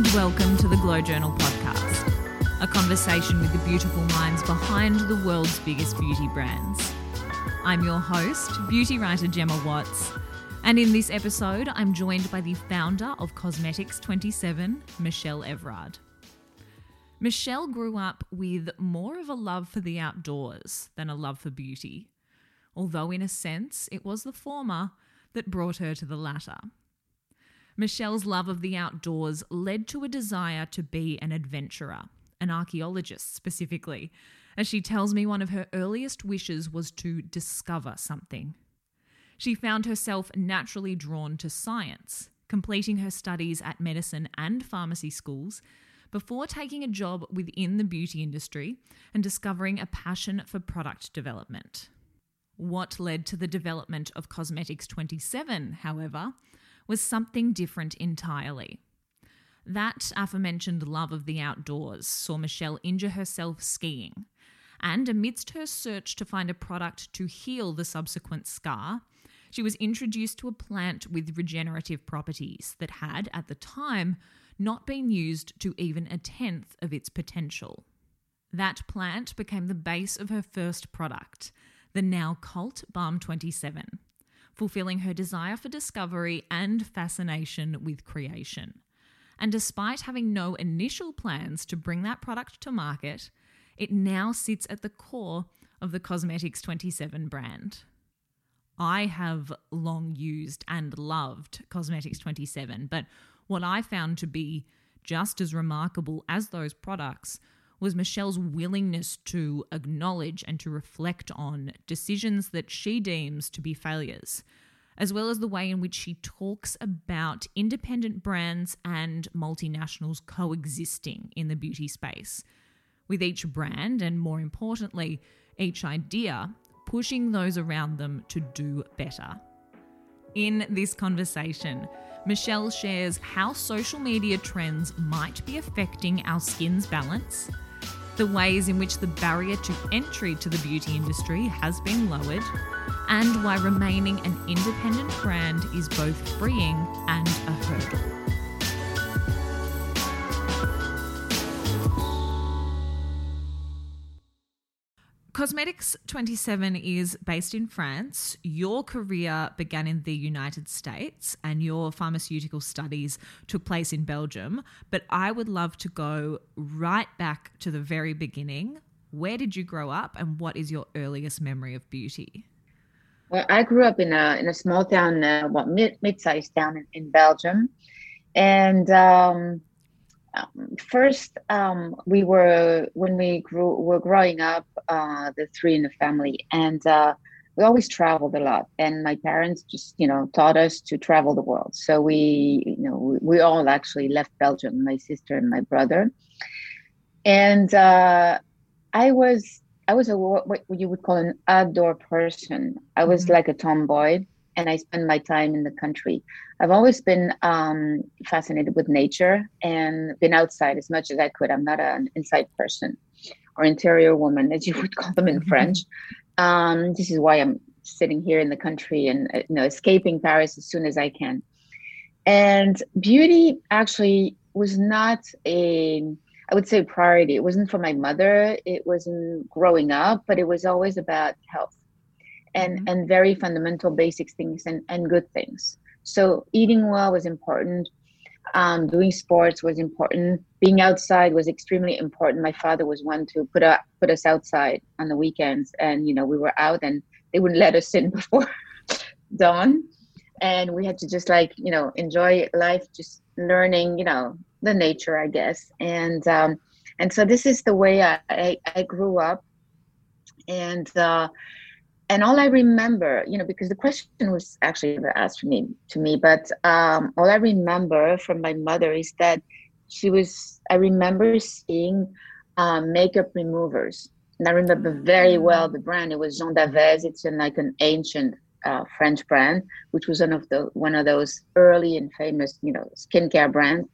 and welcome to the Glow Journal podcast, a conversation with the beautiful minds behind the world's biggest beauty brands. I'm your host, beauty writer Gemma Watts, and in this episode, I'm joined by the founder of Cosmetics 27, Michelle Everard. Michelle grew up with more of a love for the outdoors than a love for beauty, although in a sense it was the former that brought her to the latter. Michelle's love of the outdoors led to a desire to be an adventurer, an archaeologist specifically, as she tells me one of her earliest wishes was to discover something. She found herself naturally drawn to science, completing her studies at medicine and pharmacy schools before taking a job within the beauty industry and discovering a passion for product development. What led to the development of Cosmetics 27, however, was something different entirely. That aforementioned love of the outdoors saw Michelle injure herself skiing, and amidst her search to find a product to heal the subsequent scar, she was introduced to a plant with regenerative properties that had, at the time, not been used to even a tenth of its potential. That plant became the base of her first product, the now cult Balm 27 fulfilling her desire for discovery and fascination with creation. And despite having no initial plans to bring that product to market, it now sits at the core of the Cosmetics 27 brand. I have long used and loved Cosmetics 27, but what I found to be just as remarkable as those products was Michelle's willingness to acknowledge and to reflect on decisions that she deems to be failures, as well as the way in which she talks about independent brands and multinationals coexisting in the beauty space, with each brand and, more importantly, each idea pushing those around them to do better. In this conversation, Michelle shares how social media trends might be affecting our skin's balance the ways in which the barrier to entry to the beauty industry has been lowered, and why remaining an independent brand is both freeing and a hurdle. Cosmetics 27 is based in France. Your career began in the United States and your pharmaceutical studies took place in Belgium. But I would love to go right back to the very beginning. Where did you grow up and what is your earliest memory of beauty? Well, I grew up in a, in a small town, uh, well, mid, mid-sized town in, in Belgium. And um, um, first, um, we were when we grew were growing up, uh, the three in the family, and uh, we always traveled a lot. And my parents just you know taught us to travel the world. So we you know we, we all actually left Belgium, my sister and my brother, and uh, I was I was a what you would call an outdoor person. I was mm-hmm. like a tomboy and I spend my time in the country. I've always been um, fascinated with nature and been outside as much as I could. I'm not an inside person or interior woman, as you would call them in mm-hmm. French. Um, this is why I'm sitting here in the country and uh, you know escaping Paris as soon as I can. And beauty actually was not a I would say priority. It wasn't for my mother. It wasn't growing up, but it was always about health and mm-hmm. and very fundamental basic things and, and good things. So eating well was important. Um, doing sports was important. Being outside was extremely important. My father was one to put a, put us outside on the weekends and you know we were out and they wouldn't let us in before dawn. And we had to just like you know enjoy life just learning you know the nature i guess. And um and so this is the way i i, I grew up. And uh and all I remember, you know, because the question was actually never asked me to me, but um, all I remember from my mother is that she was. I remember seeing um, makeup removers, and I remember very mm. well the brand. It was Jean d'Avèze. It's an, like an ancient uh, French brand, which was one of the one of those early and famous, you know, skincare brands.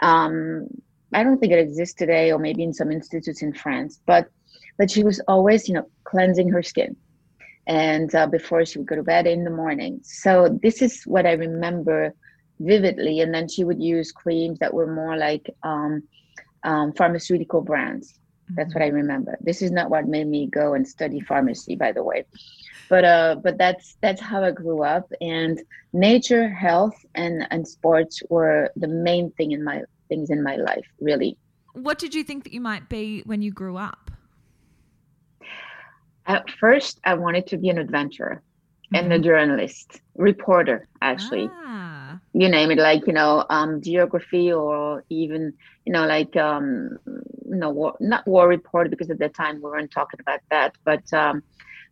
Um, I don't think it exists today, or maybe in some institutes in France, but but she was always, you know, cleansing her skin and uh, before she would go to bed in the morning. So this is what I remember vividly. And then she would use creams that were more like um, um, pharmaceutical brands. That's what I mm-hmm. remember. This is not what made me go and study pharmacy, by the way. But uh, but that's that's how I grew up. And nature, health, and and sports were the main thing in my things in my life, really. What did you think that you might be when you grew up? At first, I wanted to be an adventurer and a mm-hmm. journalist, reporter, actually. Ah. You name it, like, you know, um, geography or even, you know, like, um, you know, war, not war reporter because at that time we weren't talking about that, but, um,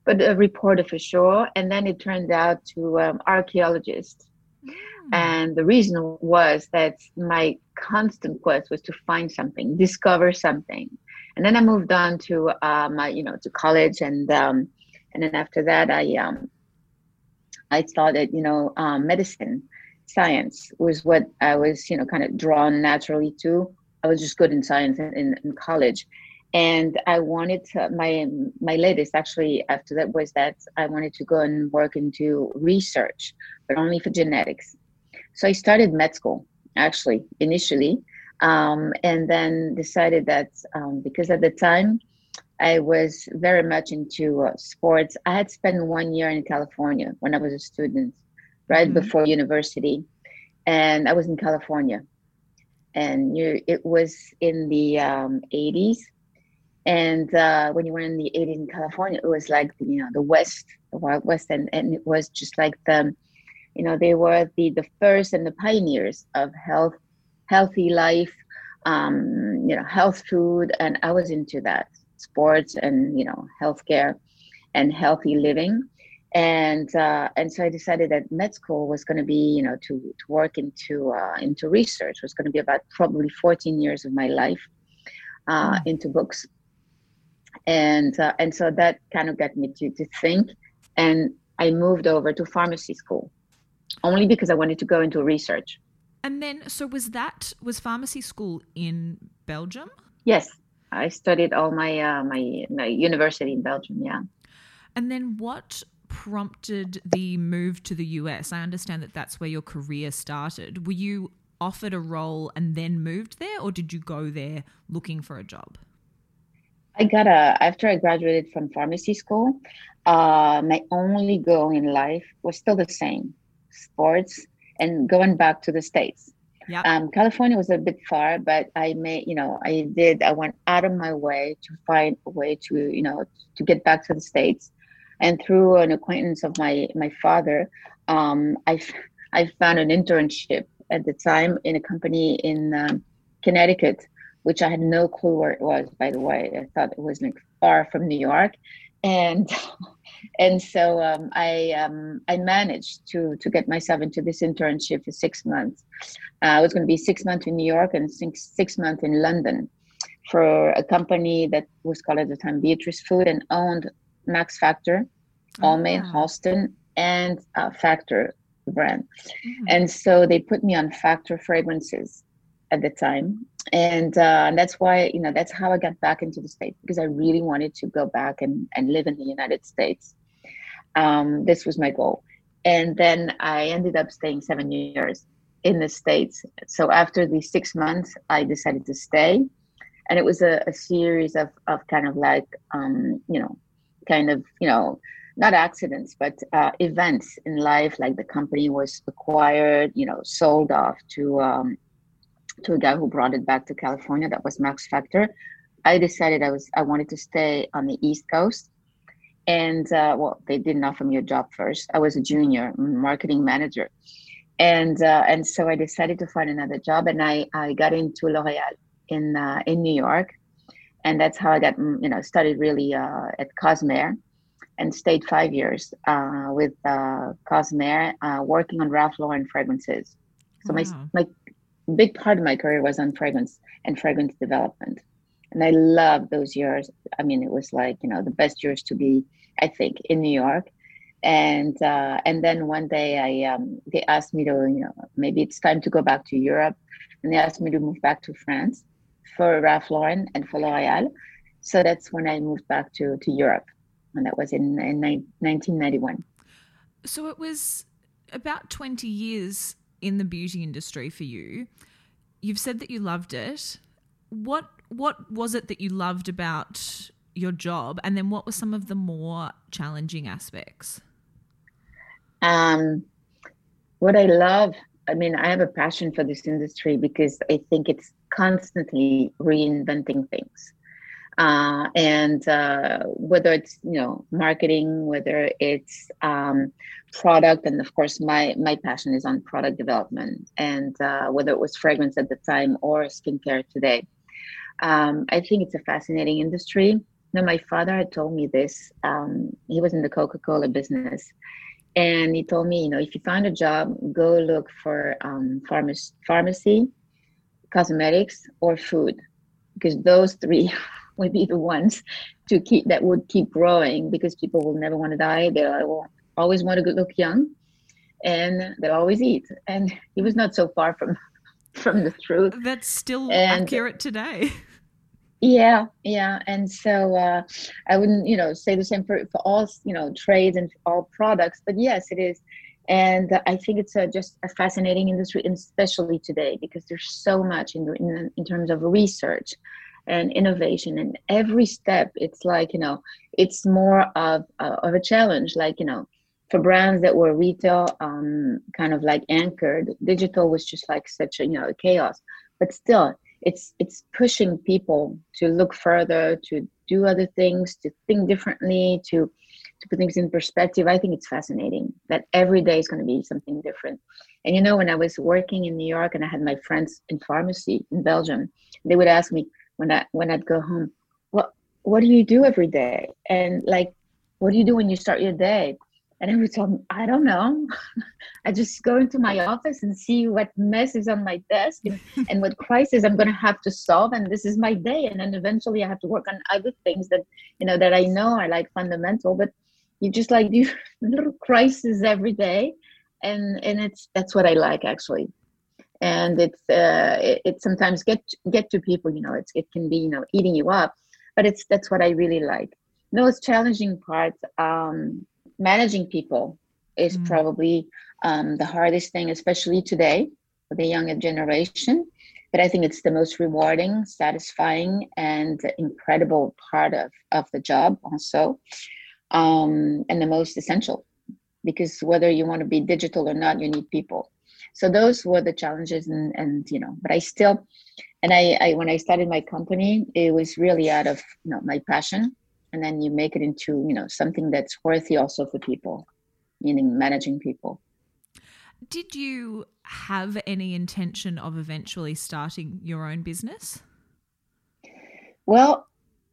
but a reporter for sure. And then it turned out to um, archaeologist. Mm. And the reason was that my constant quest was to find something, discover something. And then I moved on to my, you know, to college, and um, and then after that, I um, I started, you know, um, medicine, science was what I was, you know, kind of drawn naturally to. I was just good in science in, in, in college, and I wanted to, my my latest actually after that was that I wanted to go and work into research, but only for genetics. So I started med school actually initially, um, and then decided that um, because at the time I was very much into uh, sports. I had spent one year in California when I was a student, right mm-hmm. before university, and I was in California, and you, it was in the um, 80s. And uh, when you were in the 80s in California, it was like you know the West, the Wild West, and, and it was just like the you know they were the the first and the pioneers of health healthy life um, you know health food and i was into that sports and you know healthcare and healthy living and uh, and so i decided that med school was going to be you know to, to work into uh, into research was going to be about probably 14 years of my life uh, mm. into books and uh, and so that kind of got me to, to think and i moved over to pharmacy school only because I wanted to go into research. And then, so was that was pharmacy school in Belgium? Yes, I studied all my uh, my my university in Belgium. Yeah. And then, what prompted the move to the US? I understand that that's where your career started. Were you offered a role and then moved there, or did you go there looking for a job? I got a after I graduated from pharmacy school. Uh, my only goal in life was still the same sports and going back to the states yeah. Um, California was a bit far, but I made, you know, I did, I went out of my way to find a way to, you know, to get back to the States. And through an acquaintance of my, my father, um, I, I found an internship at the time in a company in um, Connecticut, which I had no clue where it was, by the way. I thought it was like far from New York and and so um, I um, I managed to to get myself into this internship for six months. Uh, I was going to be six months in New York and six six months in London for a company that was called at the time Beatrice Food and owned Max Factor, Almay, oh. Halston, and uh, Factor brand. Mm-hmm. And so they put me on Factor fragrances at the time and uh, that's why you know that's how i got back into the states because i really wanted to go back and, and live in the united states um, this was my goal. And then i ended up staying seven years in the states. So after the six months i decided to stay. And it was a, a series of, of kind of like um, you know kind of you know not accidents but uh, events in life. Like the company was acquired you know sold off to um, to a guy who brought it back to California. That was Max Factor. I decided I was I wanted to stay on the East Coast, and uh, well, they didn't offer me a job first. I was a junior marketing manager, and uh, and so I decided to find another job, and I I got into L'Oreal in uh, in New York, and that's how I got mm, you know studied really uh, at Cosmair, and stayed five years uh, with uh, Cosmair, working on Ralph Lauren fragrances. So wow. my my big part of my career was on fragrance and fragrance development. And I loved those years. I mean, it was like, you know, the best years to be, I think, in New York. And uh, and then one day I um, they asked me to, you know, maybe it's time to go back to Europe. And they asked me to move back to France for Ralph Lauren and for L'Oreal. So that's when I moved back to, to Europe. And that was in, in 1991. So it was about 20 years in the beauty industry for you. You've said that you loved it. What what was it that you loved about your job, and then what were some of the more challenging aspects? Um, what I love, I mean, I have a passion for this industry because I think it's constantly reinventing things. Uh, and uh, whether it's you know marketing, whether it's um, product, and of course my my passion is on product development, and uh, whether it was fragrance at the time or skincare today, um, I think it's a fascinating industry. My father had told me this. Um, he was in the Coca Cola business, and he told me, you know, if you find a job, go look for um, pharmacy, pharmacy, cosmetics, or food, because those three would be the ones to keep that would keep growing because people will never want to die. They will always want to look young, and they'll always eat. And he was not so far from from the truth. That's still and, accurate today. Yeah, yeah, and so uh, I wouldn't, you know, say the same for for all, you know, trades and all products, but yes, it is, and I think it's a, just a fascinating industry, and especially today, because there's so much in in, in terms of research and innovation. And every step it's like you know it's more of uh, of a challenge. Like you know for brands that were retail um, kind of like anchored digital was just like such a you know chaos. But still it's it's pushing people to look further to do other things to think differently to to put things in perspective i think it's fascinating that every day is going to be something different and you know when i was working in new york and i had my friends in pharmacy in belgium they would ask me when I when I'd go home, what what do you do every day? And like, what do you do when you start your day? And I would tell them, I don't know. I just go into my office and see what mess is on my desk and, and what crisis I'm going to have to solve. And this is my day. And then eventually I have to work on other things that, you know, that I know are like fundamental, but you just like do little crises every day. And, and it's, that's what I like actually and it's uh, it, it, sometimes get get to people you know it's it can be you know eating you up but it's that's what i really like those challenging parts um, managing people is mm. probably um, the hardest thing especially today for the younger generation. But i think it's the most rewarding satisfying and incredible part of of the job also um, and the most essential. Because whether you want to be digital or not you need people. So those were the challenges and and you know but i still and I, I when i started my company it was really out of you know my passion and then you make it into you know something that's worthy also for people meaning managing people did you have any intention of eventually starting your own business well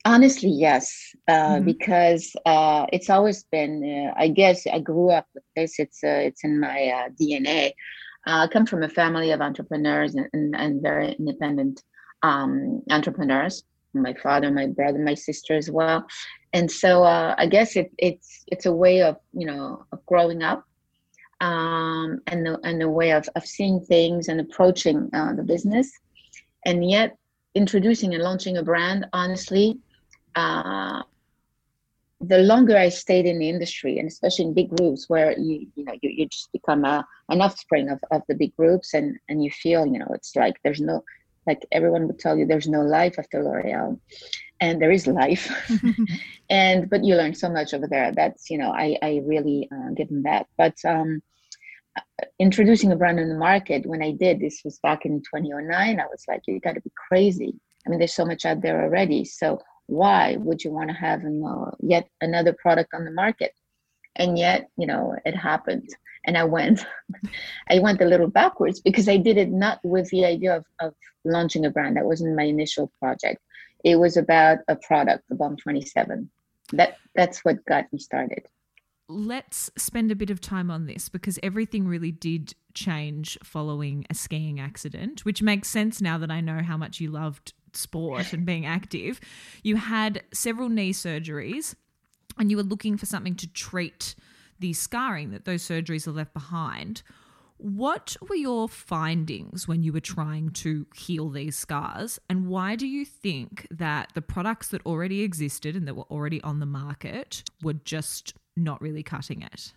honestly yes uh, mm-hmm. because uh, it's always been uh, i guess i grew up with this it's uh, it's in my uh, dna uh, I come from a family of entrepreneurs and, and, and very independent um, entrepreneurs. My father, my brother, my sister as well, and so uh, I guess it, it's it's a way of you know of growing up, um, and the, and a way of, of seeing things and approaching uh, the business, and yet introducing and launching a brand. Honestly, uh, the longer I stayed in the industry, and especially in big groups where you you know you, you just become a, an offspring of, of the big groups, and and you feel you know it's like there's no like everyone would tell you there's no life after L'Oreal, and there is life, and but you learn so much over there. That's you know I I really uh, give them that. But um, introducing a brand in the market when I did this was back in 2009. I was like, you got to be crazy. I mean, there's so much out there already. So why would you want to have uh, yet another product on the market and yet you know it happened and i went i went a little backwards because i did it not with the idea of, of launching a brand. That wasn't my initial project. It was about a product the Balm 27 that that's what got me started. Let's spend a bit of time on this because everything really did change following a skiing accident which makes sense now that i know how much you loved sport and being active, you had several knee surgeries and you were looking for something to treat the scarring that those surgeries are left behind. What were your findings when you were trying to heal these scars? And why do you think that the products that already existed and that were already on the market were just not really cutting it?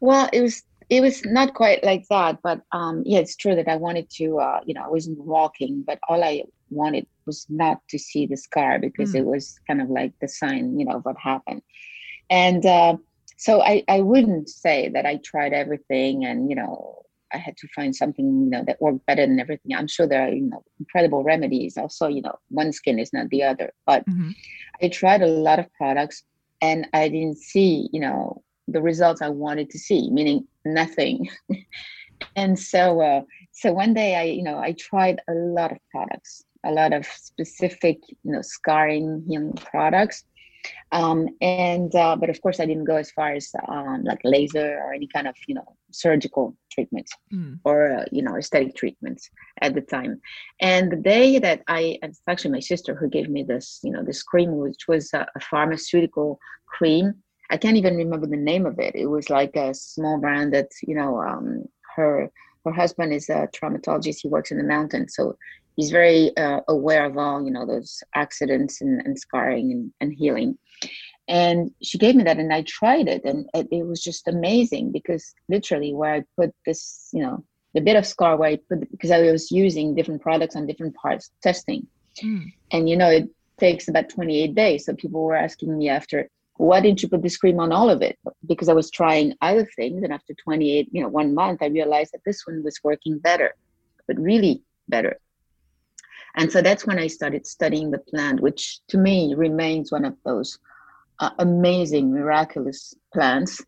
Well, it was it was not quite like that, but um, yeah, it's true that I wanted to, uh, you know, I wasn't walking, but all I wanted was not to see the scar because mm. it was kind of like the sign, you know, of what happened. And uh, so I, I wouldn't say that I tried everything and, you know, I had to find something, you know, that worked better than everything. I'm sure there are, you know, incredible remedies. Also, you know, one skin is not the other. But mm-hmm. I tried a lot of products and I didn't see, you know, the results I wanted to see, meaning nothing. and so, uh, so one day I, you know, I tried a lot of products, a lot of specific, you know, scarring healing products. Um, and uh, but of course, I didn't go as far as um, like laser or any kind of you know surgical treatment mm. or uh, you know aesthetic treatments at the time. And the day that I, it's actually my sister who gave me this, you know, this cream, which was a, a pharmaceutical cream I can't even remember the name of it. It was like a small brand that you know um, her her husband is a traumatologist. He works in the mountains, so he's very uh, aware of all you know those accidents and, and scarring and, and, healing. And she gave me that, and I tried it, and it, it, was just amazing because literally where I put this, you know, the bit of scar where I put because I was using different products on different parts testing, mm. and you know it takes about 28 days. So people were asking me after why didn't you put this cream on all of it? Because I was trying other things. And after 28, you know, one month, I realized that this one was working better, but really better. And so that's when I started studying the plant, which to me remains one of those uh, amazing, miraculous plants.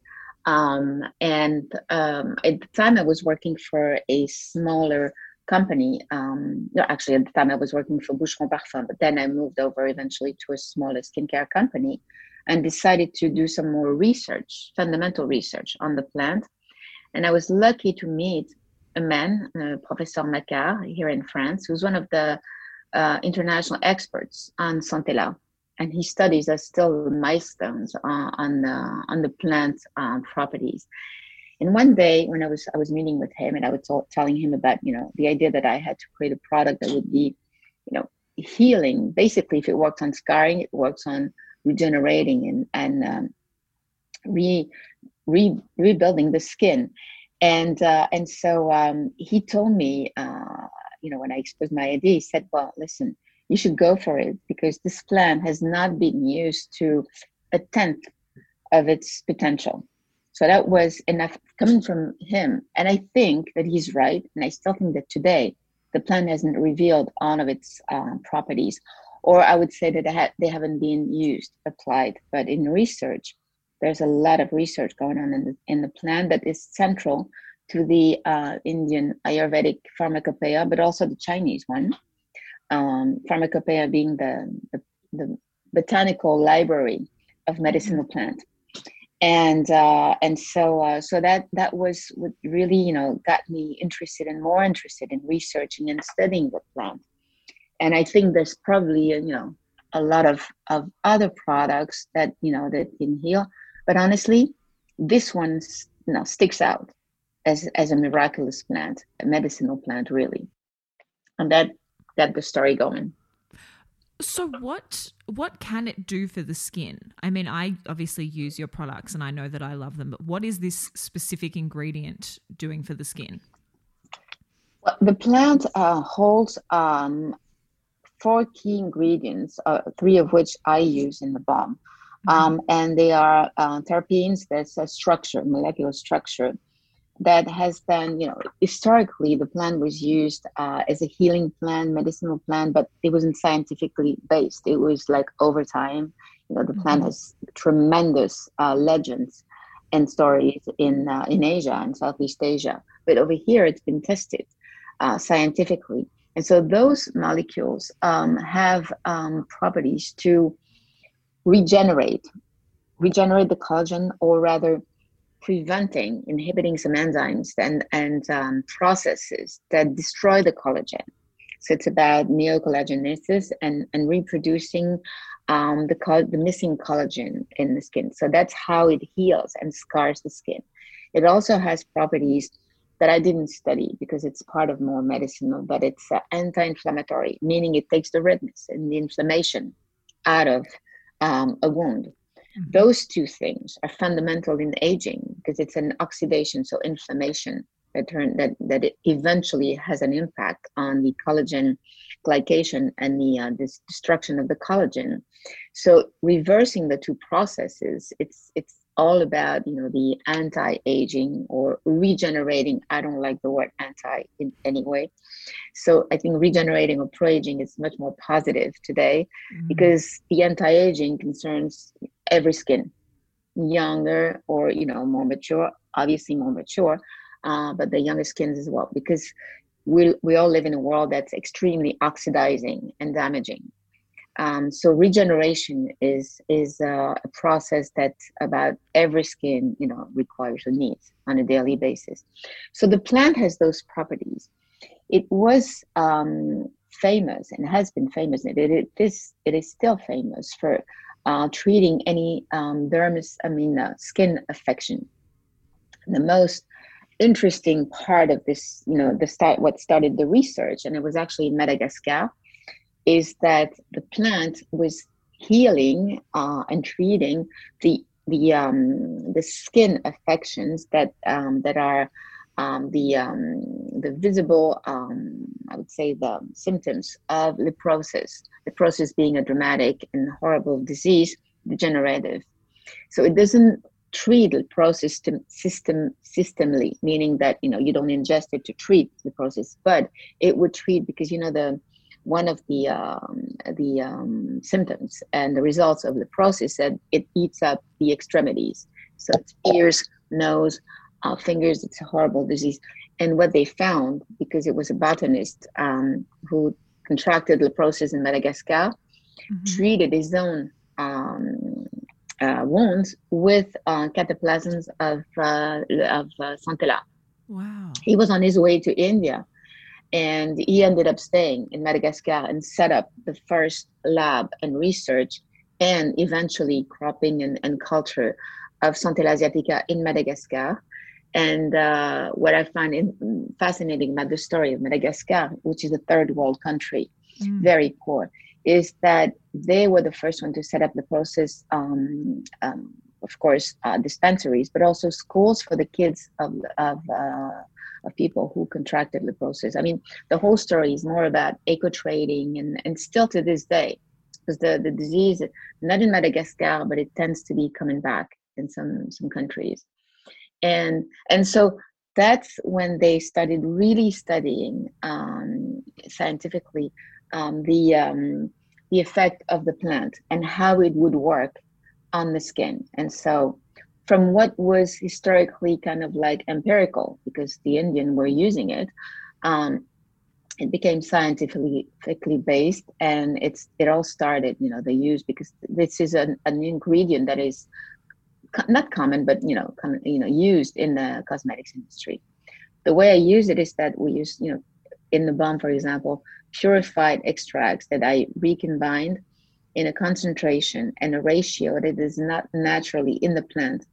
Um, and um, at the time, I was working for a smaller company. Um, no, actually, at the time, I was working for Boucheron Parfum, but then I moved over eventually to a smaller skincare company and decided to do some more research, fundamental research on the plant. And I was lucky to meet a man, uh, Professor Maquart, here in France, who's one of the uh, international experts on Centella. And his studies are still milestones uh, on the on the plant um, properties. And one day, when I was I was meeting with him, and I was t- telling him about you know the idea that I had to create a product that would be, you know, healing. Basically, if it works on scarring, it works on regenerating and and um, re, re rebuilding the skin. And uh, and so um, he told me uh, you know when i exposed my idea he said well listen you should go for it because this plant has not been used to a tenth of its potential. So that was enough coming from him. And i think that he's right and i still think that today the plant hasn't revealed all of its uh, properties or I would say that they, ha- they haven't been used, applied. But in research, there's a lot of research going on in the, in the plant that is central to the uh, Indian Ayurvedic pharmacopoeia, but also the Chinese one. Um, pharmacopoeia being the, the, the, botanical library of medicinal mm-hmm. plant. And uh, and so uh, so that that was what really you know got me interested and more interested in researching and studying the plant and I think there's probably you know a lot of of other products that you know that can heal, but honestly, this one you know sticks out as as a miraculous plant, a medicinal plant, really, and that got the story going. So what what can it do for the skin? I mean, I obviously use your products and I know that I love them, but what is this specific ingredient doing for the skin? Well, the plant uh, holds um, four key ingredients, uh, three of which I use in the balm. Mm-hmm. Um, and they are uh, terpenes, that's a structure, molecular structure that has been, you know, historically the plant was used uh, as a healing plant, medicinal plant, but it wasn't scientifically based. It was like over time, you know, the mm-hmm. plant has tremendous uh, legends and stories in uh, in Asia and Southeast Asia. But over here, it's been tested uh, scientifically. And so those molecules um, have um, properties to regenerate, regenerate the collagen, or rather preventing, inhibiting some enzymes and, and um, processes that destroy the collagen. So it's about neocollagenesis and, and reproducing um, the, the missing collagen in the skin. So that's how it heals and scars the skin. It also has properties that I didn't study because it's part of more medicinal, but it's uh, anti-inflammatory, meaning it takes the redness and the inflammation out of um, a wound. Mm-hmm. Those two things are fundamental in aging because it's an oxidation, so inflammation that turn that that it eventually has an impact on the collagen glycation and the uh, this destruction of the collagen. So reversing the two processes, it's it's all about you know the anti-aging or regenerating. I don't like the word anti in any way. So i think regenerating or pro-aging is much more positive today mm-hmm. because the anti-aging concerns every skin younger or you know more mature obviously more mature uh, but the younger skins as well because we, we all live in a world that's extremely oxidizing and damaging um, so regeneration is is uh, a process that about every skin you know requires or needs on a daily basis. So the plant has those properties. It was um, famous and has been famous. It, it, it is it is still famous for uh, treating any um, dermis, I mean uh, skin affection. The most interesting part of this, you know, the start what started the research, and it was actually in Madagascar is that the plant was healing uh, and treating the the um, the skin affections that um, that are um, the um, the visible um, I would say the symptoms of leprosis. Leprosis being a dramatic and horrible disease, degenerative. So it doesn't treat leprosis system, system systemly, meaning that you know you don't ingest it to treat the process, but it would treat because you know the one of the um, the um, symptoms and the results of the process that it eats up the extremities. So it's ears, nose, uh, fingers. It's a horrible disease. And what they found, because it was a botanist um, who contracted leprosis in Madagascar, mm-hmm. treated his own um, uh, wounds with uh, cataplasms of uh, of uh, Centella. Wow! He was on his way to India and he ended up staying in Madagascar and set up the first lab and research and eventually cropping and, and culture of Centella asiatica in Madagascar. And uh, what I find in, fascinating about the story of Madagascar, which is a third world country, mm. very poor, is that they were the first one to set up the process, um, um, of course, uh, dispensaries, but also schools for the kids of, of uh, of people who contracted leprosis. I mean, the whole story is more about eco trading, and, and still to this day, because the, the disease, not in Madagascar, but it tends to be coming back in some some countries, and and so that's when they started really studying um, scientifically um, the um, the effect of the plant and how it would work on the skin, and so from what was historically kind of like empirical because the Indian were using it, um, it became scientifically based, and it's it all started. You know, they use because this is an, an ingredient that is co- not common, but you know, com- you know, used in the cosmetics industry. The way I use it is that we use, you know, in the balm, for example, purified extracts that I recombined in a concentration and a ratio that is not naturally in the plant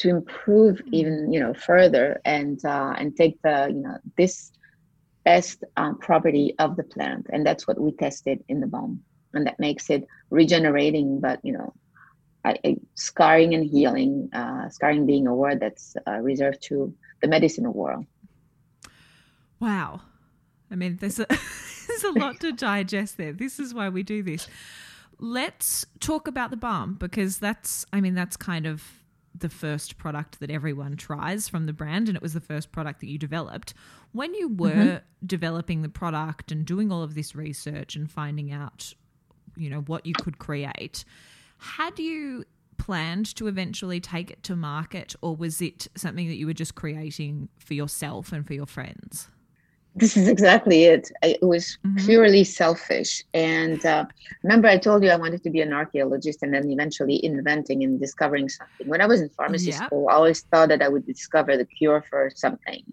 to improve mm-hmm. even you know further and uh, and take the you know this best um, property of the plant. And that's what we tested in the balm and that makes it regenerating but you know I, I, scarring and healing uh, scarring being a word that's uh, reserved to the medicine world. Wow. I mean there's a there's a lot to digest there. This is why we do this. Let's talk about the balm because that's i mean that's kind of the first product that everyone tries from the brand and it was the first product that you developed. When you were mm-hmm. developing the product and doing all of this research and finding out, you know, what you could create, had you planned to eventually take it to market or was it something that you were just creating for yourself and for your friends? This is exactly it. It was mm-hmm. purely selfish. And uh, remember, I told you I wanted to be an archaeologist and then eventually inventing and discovering something. When I was in pharmacy yeah. school, I always thought that I would discover the cure for something,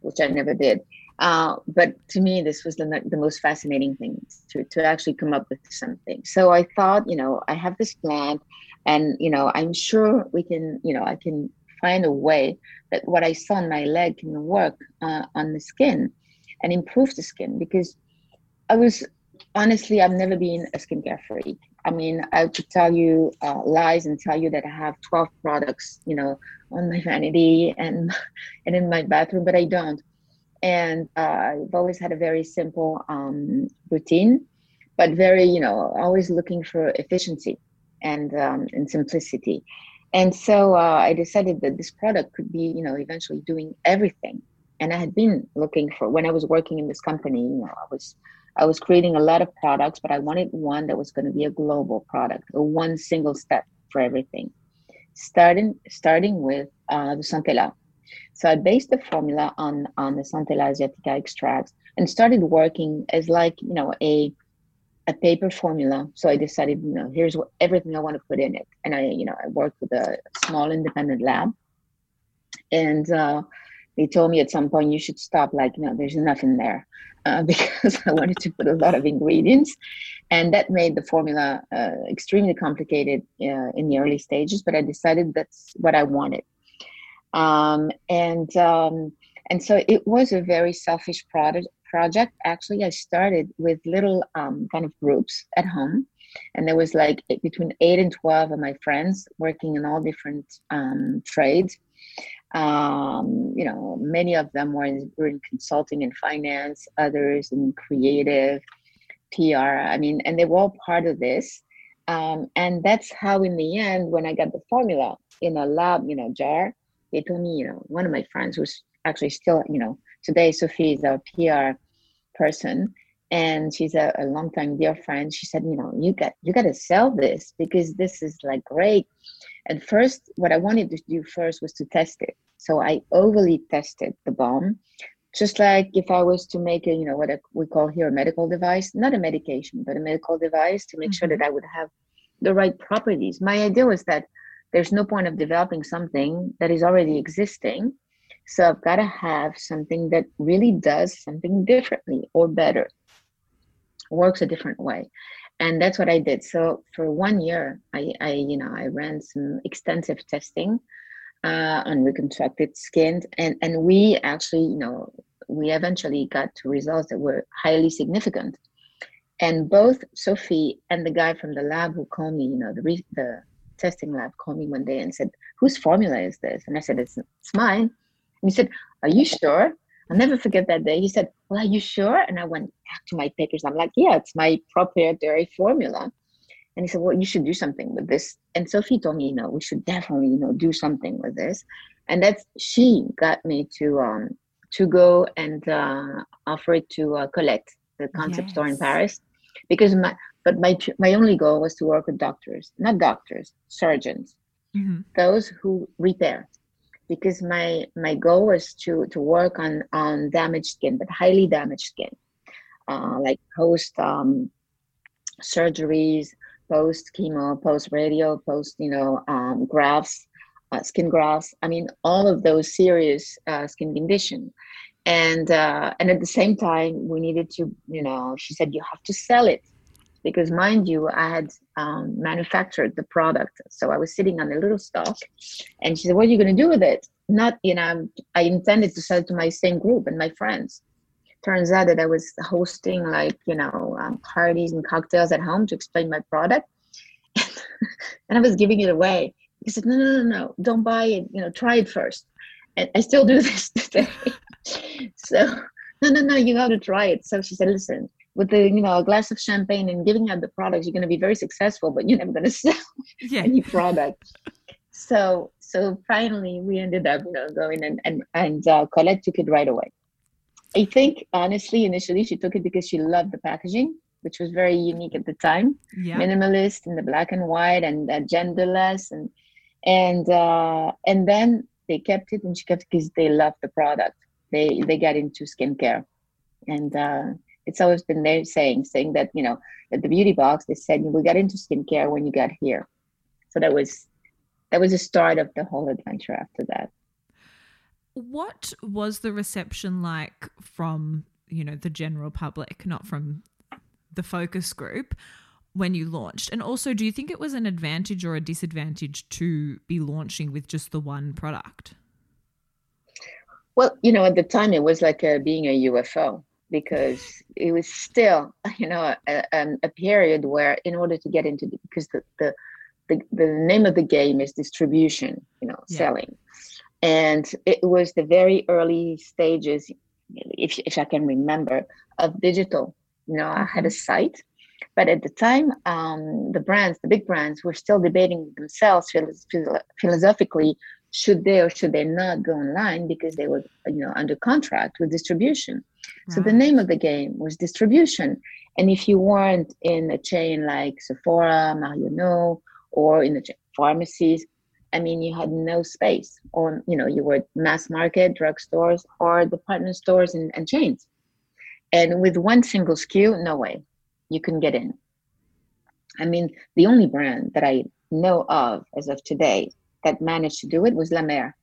which I never did. Uh, but to me, this was the, the most fascinating thing to, to actually come up with something. So I thought, you know, I have this plant and, you know, I'm sure we can, you know, I can find a way that what I saw on my leg can work uh, on the skin and improve the skin because I was honestly, I've never been a skincare freak. I mean, I could tell you uh, lies and tell you that I have 12 products, you know, on my vanity and and in my bathroom, but I don't. And uh, I've always had a very simple um, routine, but very, you know, always looking for efficiency and um, and simplicity. And so uh, I decided that this product could be, you know, eventually doing everything. And I had been looking for when I was working in this company, you know, I was I was creating a lot of products, but I wanted one that was going to be a global product, a one single step for everything. Starting starting with uh, the Centella. So I based the formula on on the Centella asiatica extracts and started working as like you know a a paper formula. So I decided, you know, here's what everything I want to put in it. And I, you know, I worked with a small independent lab. And uh, they told me at some point you should stop, like, know, there's nothing there. Uh, because I wanted to put a lot of ingredients. And that made the formula uh, extremely complicated uh, in the early stages, but I decided that's what I wanted. Um, and um, and so it was a very selfish product project, actually, I started with little um, kind of groups at home. And there was like between eight and 12 of my friends working in all different um, trades. Um, you know, many of them were in, were in consulting and finance, others in creative, PR. I mean, and they were all part of this. Um, and that's how, in the end, when I got the formula in a lab, you know, jar, they told me, you know, one of my friends was actually still, you know, today Sophie is our PR person and she's a, a longtime dear friend. She said, you know, you got you got to sell this because this is like great. And first, what I wanted to do first was to test it. So I overly tested the balm, just like if I was to make a, you know, what we call here a medical device, not a medication, but a medical device to make mm-hmm. sure that I would have the right properties. My idea was that there's no point of developing something that is already existing so I've got to have something that really does something differently or better, works a different way. And that's what I did. So for one year, I, I you know, I ran some extensive testing uh, on reconstructed skin, and and we actually, you know, we eventually got to results that were highly significant. And both Sophie and the guy from the lab who called me, you know, the re- the testing lab called me one day and said, "Whose formula is this?" And I said, "It's it's mine." And he said, Are you sure? I'll never forget that day. He said, Well, are you sure? And I went back to my papers. I'm like, Yeah, it's my proprietary formula. And he said, Well, you should do something with this. And Sophie told me, you know, we should definitely, you know, do something with this. And that's she got me to um to go and uh, offer it to uh, Colette, the concept yes. store in Paris, because my but my my only goal was to work with doctors, not doctors, surgeons, mm-hmm. those who repair, because my my goal was to to work on on damaged skin, but highly damaged skin, uh, like post um, surgeries, post chemo, post radio, post you know um, grafts, uh, skin grafts. I mean, all of those serious uh, skin condition. And uh, and at the same time, we needed to, you know, she said you have to sell it because mind you i had um, manufactured the product. So i was sitting on a little stock and she said what are you going to do with it? Not you know i intended to sell it to my same group and my friends. Turns out that i was hosting like you know um, parties and cocktails at home to explain my product. And i was giving it away. He said no no no no don't buy it you know try it first. And i still do this today. So no no no you got to try it. So she said listen with the you know a glass of champagne and giving out the products you're going to be very successful but you're never going to sell yeah. any product. So so finally we ended up you know going and and, and uh, colette took it right away. I think honestly initially she took it because she loved the packaging which was very unique at the time. Yeah. minimalist in the black and white and uh, genderless and and uh, and then they kept it and she kept it because they loved the product. They they got into skincare. And uh, it's always been their saying, saying that, you know, at the beauty box, they said you we got into skincare when you got here. So that was that was the start of the whole adventure after that. What was the reception like from, you know, the general public, not from the focus group when you launched? And also, do you think it was an advantage or a disadvantage to be launching with just the one product? Well, you know, at the time it was like a, being a UFO because it was still, you know, a, a, period where in order to get into the, because the, the, the, the name of the game is distribution, you know, yeah. selling. And it was the very early stages, if, if I can remember, of digital. You know, I had a mm-hmm. site, but at the time, um, the brands, the big brands, were still debating themselves philosophically should they or should they not go online because they were you know under contract with distribution. So the name of the game was distribution. And if you weren't in a chain like sephora Marionnaud or in the pharmacies i mean you had no space or you know you were mass market drugstores or department stores and, and chains. And with one single sku no way you can get in. I mean the only brand that i know of as of today that managed to do it was La Mer.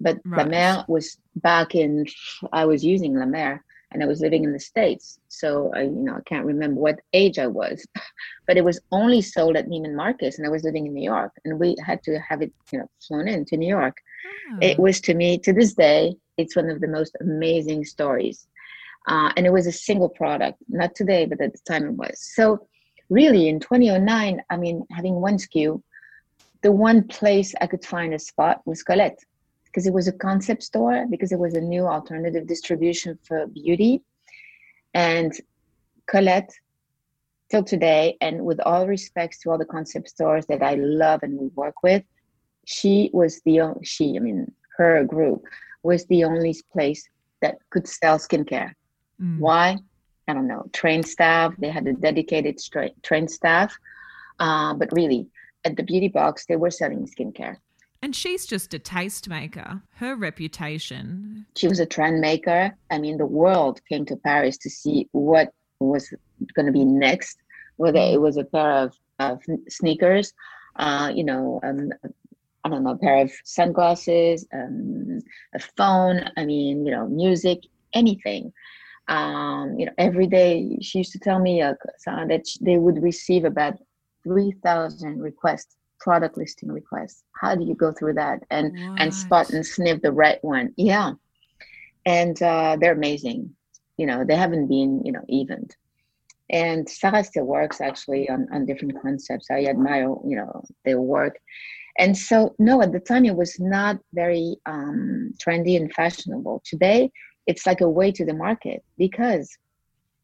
But right. La Mer was back in, I was using La Mer and I was living in the States. So I, you know, I can't remember what age I was, but it was only sold at Neiman Marcus and I was living in New York and we had to have it, you know, flown in to New York. Oh. It was to me, to this day, it's one of the most amazing stories. Uh, and it was a single product, not today, but at the time it was. So really in 2009, I mean, having one SKU the one place I could find a spot was Colette because it was a concept store, because it was a new alternative distribution for beauty. And Colette, till today, and with all respects to all the concept stores that I love and we work with, she was the only, she, I mean, her group was the only place that could sell skincare. Mm. Why? I don't know. Trained staff, they had a dedicated stra- trained staff. Uh, but really, at the beauty box, they were selling skincare. And she's just a tastemaker. Her reputation. She was a trend maker. I mean, the world came to Paris to see what was going to be next, whether it was a pair of, of sneakers, uh, you know, um, I don't know, a pair of sunglasses, um, a phone, I mean, you know, music, anything. Um, you know, every day she used to tell me uh, that they would receive about 3,000 requests, product listing requests. How do you go through that and and spot and sniff the right one? Yeah, and uh, they're amazing. You know, they haven't been you know evened. And Sarah still works actually on, on different concepts. I admire you know their work. And so, no, at the time it was not very um, trendy and fashionable. Today, it's like a way to the market because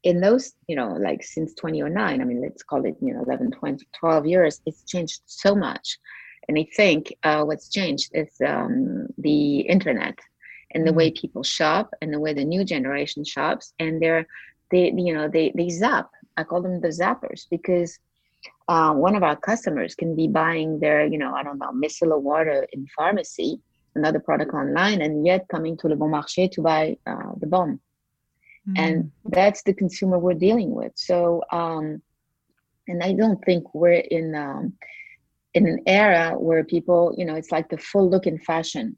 in those, you know, like since 2009, I mean, let's call it, you know, 11, 20, 12 years, it's changed so much. And I think uh, what's changed is um, the internet and the mm-hmm. way people shop and the way the new generation shops. And they're, they, you know, they, they zap. I call them the zappers because uh, one of our customers can be buying their, you know, I don't know, micellar water in pharmacy, another product online, and yet coming to Le Bon Marché to buy uh, the balm and mm. that's the consumer we're dealing with so um and i don't think we're in um in an era where people you know it's like the full look in fashion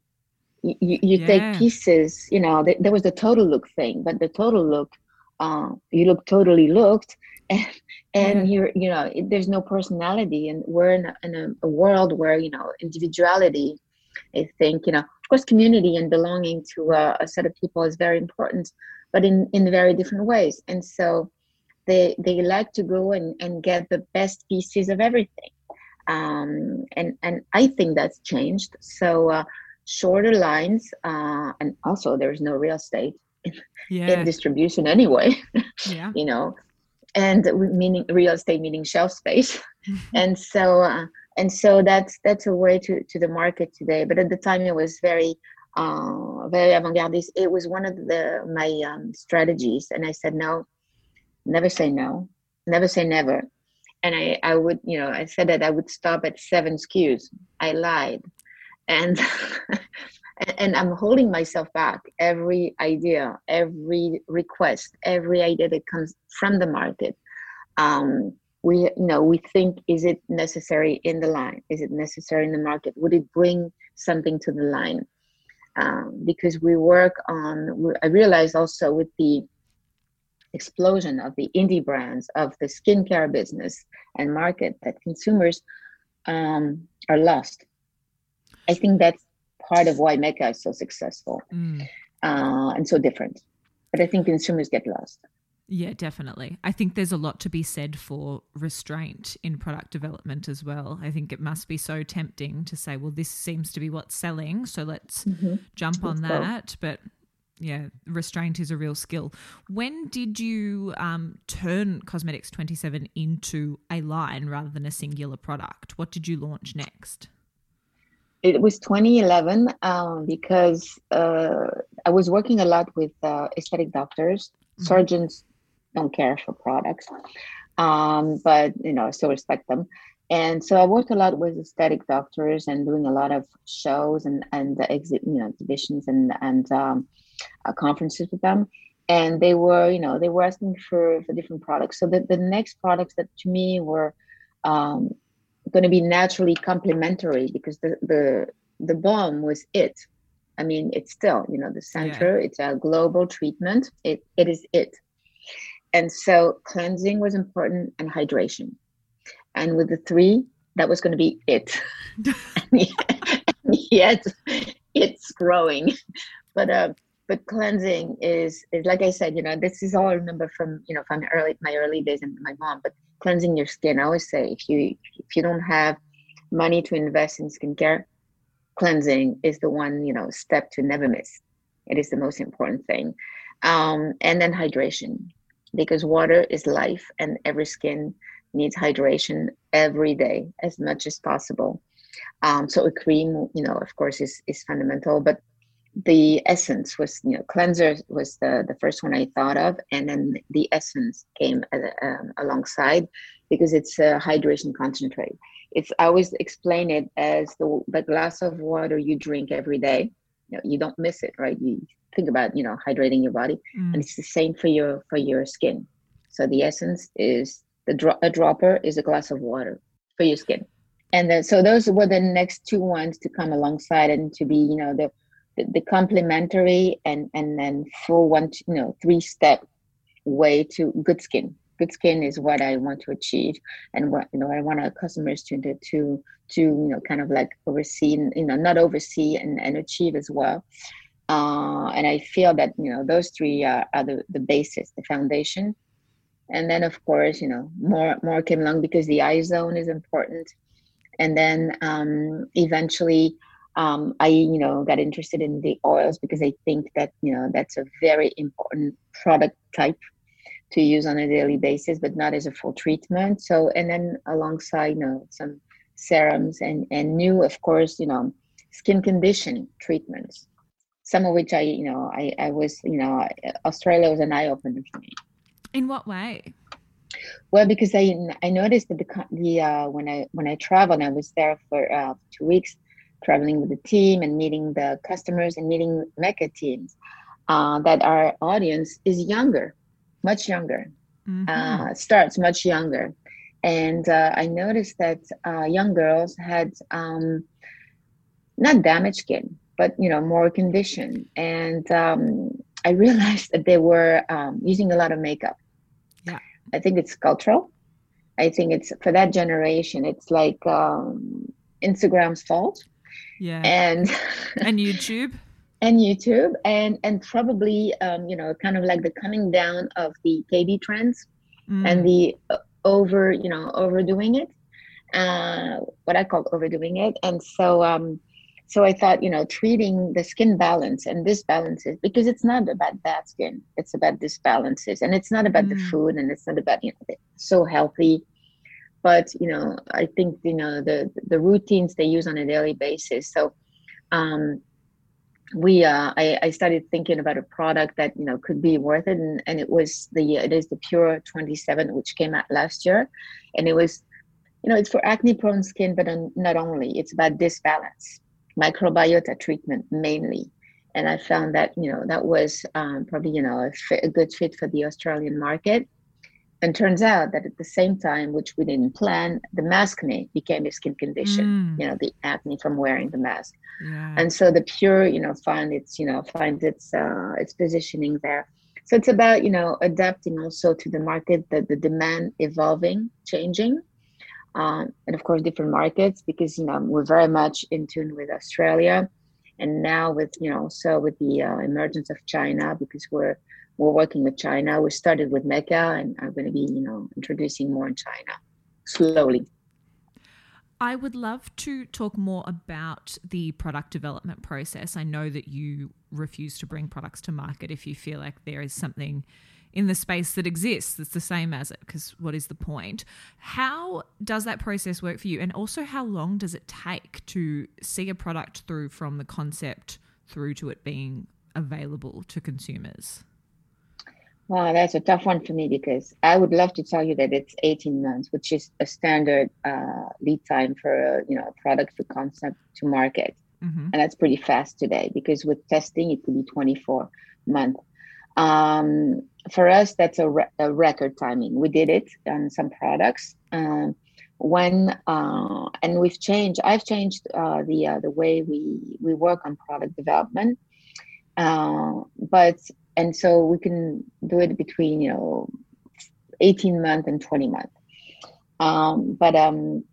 you, you, you yeah. take pieces you know th- there was the total look thing but the total look uh, you look totally looked and and yeah. you're you know it, there's no personality and we're in, a, in a, a, world where you know individuality i think you know of course community and belonging to a, a set of people is very important but in in very different ways. And so they they like to go and, and get the best pieces of everything. Um, and and i think that's changed. So uh, shorter lines uh, and also there's no real estate in, yeah. in distribution anyway yeah. you know. And meaning real estate meaning shelf space. And so uh, and so that's that's a way to to the market today. But at the time it was very uh, very avant-gardist. It was one of the my um, strategies, and I said no, never say no, never say never. And I, I would, you know, I said that I would stop at seven SKUs. I lied, and and I'm holding myself back. Every idea, every request, every idea that comes from the market, um, we, you know, we think: is it necessary in the line? Is it necessary in the market? Would it bring something to the line? Um, because we work on i realized also with the explosion of the indie brands of the skincare business and market that consumers um, are lost i think that's part of why mecca is so successful mm. uh, and so different but I think consumers get lost. Yeah, definitely. I think there's a lot to be said for restraint in product development as well. I think it must be so tempting to say, well, this seems to be what's selling, so let's mm-hmm. jump on let's that. Go. But yeah, restraint is a real skill. When did you um, turn Cosmetics 27 into a line rather than a singular product? What did you launch next? It was 2011 um, because uh, I was working a lot with uh, aesthetic doctors, mm-hmm. surgeons don't care for products, um, but you know, I still respect them. And so I worked a lot with aesthetic doctors and doing a lot of shows and and the exit, you know, exhibitions and and um, uh, conferences with them. And they were, you know, they were asking for for different products. So the the next products that to me were um, going to be naturally complementary because the the the balm was it. I mean, it's still, you know, the center. Yeah. It's a global treatment. It it is it. And so cleansing was important and hydration. And with the three, that was going to be it. and yet, it's growing. But uh, but cleansing is is like I said, you know, this is all I remember from you know from early my early days and my mom. But cleansing your skin, I always say, if you if you don't have money to invest in skincare, cleansing is the one you know step to never miss. It is the most important thing, um, and then hydration because water is life and every skin needs hydration every day as much as possible. Um, so a cream, you know, of course, is is fundamental, but the essence was, you know, cleanser was the the first one I thought of, and then the essence came uh, um, alongside because it's a hydration concentrate. It's I always explain it as the the glass of water you drink every day. You, know, you don't miss it, right? You think about you know hydrating your body. Mm. and it's the same for your for your skin. So the essence is the dro- a dropper is a glass of water for your skin. And then so those were the next two ones to come alongside and to be you know the the, the complementary and and then full one you know three step way to good skin. Good skin is what i want to achieve and what you know i want our customers to to to you know kind of like oversee you know not oversee and, and achieve as well uh, and I feel that you know those three are, are the, the basis, the foundation. And then of course, you know, more more came along because the eye zone is important. And then um, eventually um, I, you know, got interested in the oils because I think that, you know, that's a very important product type to use on a daily basis, but not as a full treatment. So, and then alongside, you know, some serums and, and new, of course, you know, skin condition treatments some of which I, you know, I, I was, you know, Australia was an eye opener for me. In what way? Well, because I I noticed that the the uh, when I when I traveled, I was there for uh, two weeks, traveling with the team and meeting the customers and meeting Mecca teams. Uh, that our audience is younger, much younger, mm-hmm. uh, starts much younger, and uh, I noticed that uh, young girls had um, not damaged skin, but you know more condition. And um, i realized that they were um, using a lot of makeup. Yeah. I think it's cultural. I think it's for that generation it's like um, instagram's fault. Yeah. And and youtube? And youtube. And and probably um, you know kind of like the coming down of the kb trends mm. and the uh, over you know overdoing it. Uh, what i call overdoing it. And so um so i thought you know treating the skin balance and this disbalances because it's not about bad skin it's about disbalances and it's not about mm. the food and it's not about you know so healthy. But you know i think you know the the routines they use on a daily basis. So um we uh I, I started thinking about a product that you know could be worth it and, and it was the it is the pure 27 which came out last year. And it was you know it's for acne prone skin but not only. It's about disbalance microbiota treatment mainly. And I found that, you know, that was um, probably, you know, a, fit, a good fit for the Australian market. And turns out that at the same time, which we didn't plan, the maskne became a skin condition, mm. you know, the acne from wearing the mask. Yeah. And so the pure, you know, find its, you know, find its uh, its positioning there. So it's about, you know, adapting also to the market, the, the demand evolving, changing, um, and of course different markets because you know we're very much in tune with Australia, and now with you know so with the uh, emergence of China because we're we're working with China. We started with Mecca, and are going to be, you know, introducing more in China slowly. I would love to talk more about the product development process. I know that you refuse to bring products to market if you feel like there is something in the space that exists that's the same as it, because what is the point? How does that process work for you? And also, how long does it take to see a product through from the concept through to it being available to consumers? Wow, that's a tough one for me because I would love to tell you that it's 18 months, which is a standard uh, lead time for a, you know a product for concept to market, mm-hmm. and that's pretty fast today. Because with testing, it could be 24 months. Um, for us, that's a, re- a, record timing. We did it on some products. Um, when uh, and we've changed. I've changed uh, the uh, the way we we work on product development. Uh, but and so we can do it between you know 18 months and 20 months um, but um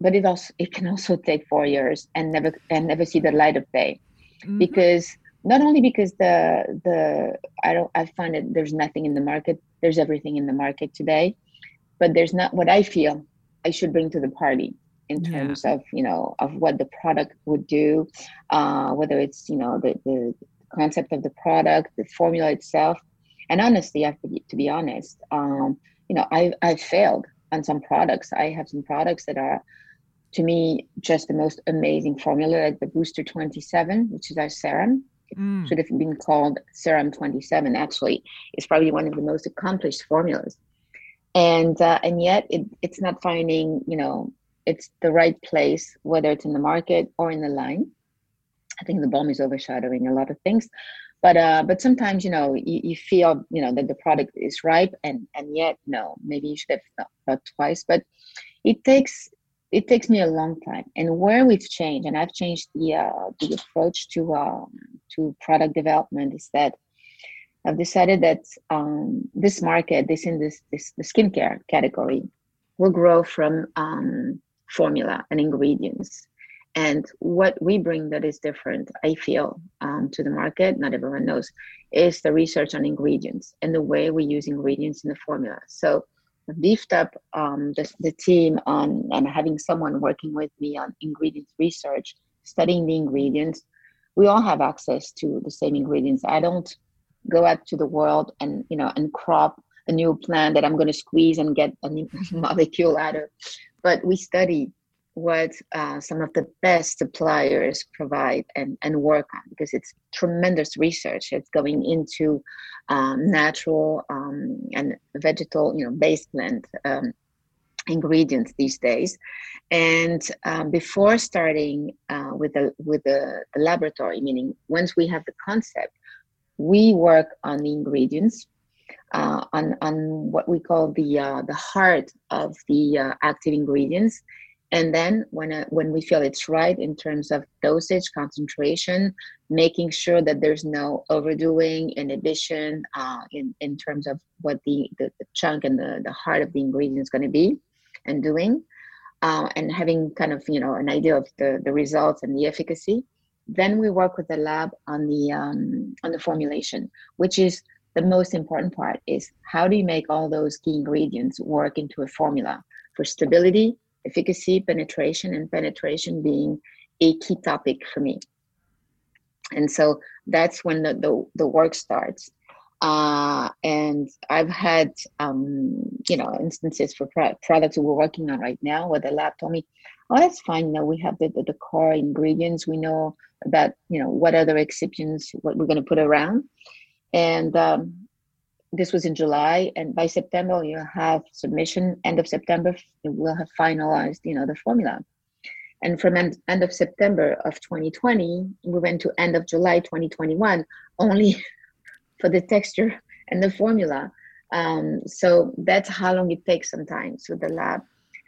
but it also it can also take four years and never and never see the light of day mm-hmm. because not only because the the i don't i find that there's nothing in the market there's everything in the market today but there's not what i feel i should bring to the party in terms yeah. of you know of what the product would do uh, whether it's you know the, the concept of the product, the formula itself. And honestly, I have to be, to be honest, um, you know, I, I've failed on some products. I have some products that are, to me, just the most amazing formula, like the Booster 27, which is our serum. Mm. should have been called Serum 27. Actually, it's probably one of the most accomplished formulas, and uh, and yet it, it's not finding, you know, it's the right place, whether it's in the market or in the line. I think the balm is overshadowing a lot of things. But uh, but sometimes you know you, you feel you know that the product is ripe and and yet no maybe you should have thought twice. But it takes it takes me a long time. And where we've changed, and I've changed the uh, the approach to um, to product development is that I've decided that um, this market, this in this this the skincare category, will grow from um, formula and ingredients and what we bring that is different, I feel, um, to the market, not everyone knows, is the research on ingredients and the way we use ingredients in the formula. So beefed up um, the, the team on and having someone working with me on ingredients research, studying the ingredients. We all have access to the same ingredients. I don't go out to the world and you know and crop a new plant that I'm going to squeeze and get a new molecule out of. But we study what uh, some of the best suppliers provide and, and work on because it's tremendous research. It's going into um, natural um, and vegetal you know based plant um, ingredients these days. And um, before starting uh, with the with the, the laboratory meaning once we have the concept we work on the ingredients uh, on on what we call the uh, the heart of the uh, active ingredients and then when uh, when we feel it's right in terms of dosage concentration making sure that there's no overdoing inhibition uh, in in terms of what the, the, the chunk and the, the heart of the ingredient is going to be and doing uh, and having kind of you know an idea of the the results and the efficacy. Then we work with the lab on the um, on the formulation which is the most important part is how do you make all those key ingredients work into a formula for stability efficacy, penetration, and penetration being a key topic for me. And so that's when the, the, the work starts. Uh, and I've had, um, you know, instances for pro- products we're working on right now where the lab told me, oh, that's fine. Now we have the, the, the core ingredients. We know about, you know, what other excipients, what we're going to put around. And um, this was in July, and by September you have submission. End of September, we'll have finalized, you know, the formula. And from end, end of September of 2020, we went to end of July 2021, only for the texture and the formula. Um, so that's how long it takes sometimes with the lab,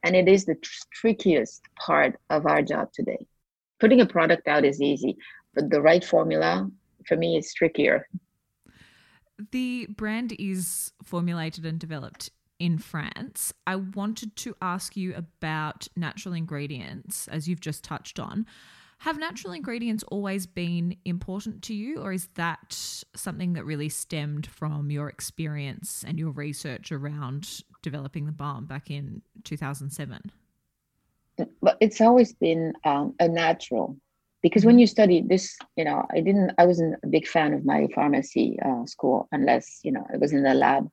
and it is the tr- trickiest part of our job today. Putting a product out is easy, but the right formula for me is trickier. The brand is formulated and developed in France. I wanted to ask you about natural ingredients, as you've just touched on. Have natural ingredients always been important to you, or is that something that really stemmed from your experience and your research around developing the balm back in 2007? But it's always been um, a natural because when mm-hmm. you study this, you know, I didn't, I wasn't a big fan of my pharmacy uh, school unless, you know, it was in the lab.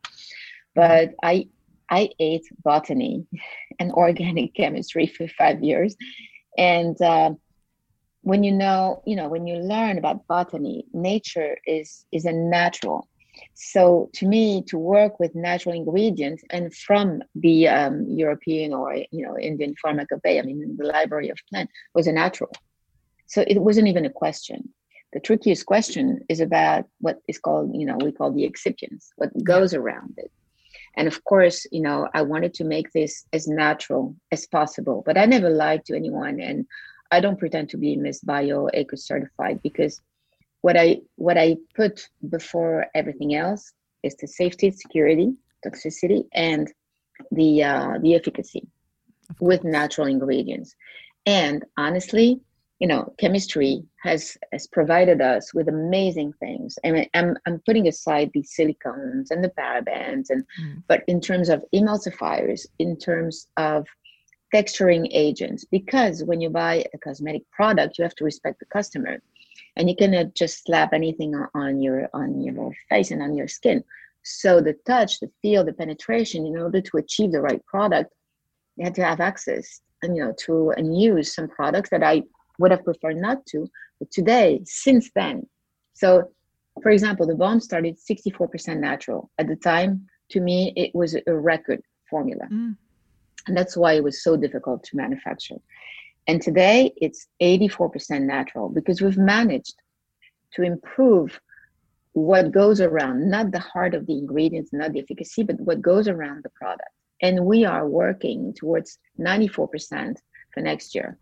But I, I ate botany and organic chemistry for five years. And uh, when you know, you know, when you learn about botany, nature is is a natural. So to me, to work with natural ingredients and from the um, European or you know Indian pharmacopoeia, I mean the library of plant was a natural. So it wasn't even a question. The trickiest question is about what is called, you know, we call the excipients, what goes around it. And of course, you know, I wanted to make this as natural as possible, but I never lied to anyone. And I don't pretend to be Miss Bio Eco certified because what I what I put before everything else is the safety, security, toxicity, and the uh, the efficacy with natural ingredients. And honestly, you know, chemistry has has provided us with amazing things. And I'm I'm putting aside the silicones and the parabens, and mm. but in terms of emulsifiers, in terms of texturing agents, because when you buy a cosmetic product, you have to respect the customer, and you cannot just slap anything on your on your face and on your skin. So the touch, the feel, the penetration, in order to achieve the right product, you had to have access and you know to and use some products that I would have preferred not to. But today, since then, so for example, the balm started 64% natural. At the time, to me, it was a record formula. Mm. And that's why it was so difficult to manufacture. And today, it's 84% natural because we've managed to improve what goes around, not the heart of the ingredients, not the efficacy, but what goes around the product. And we are working towards 94% for next year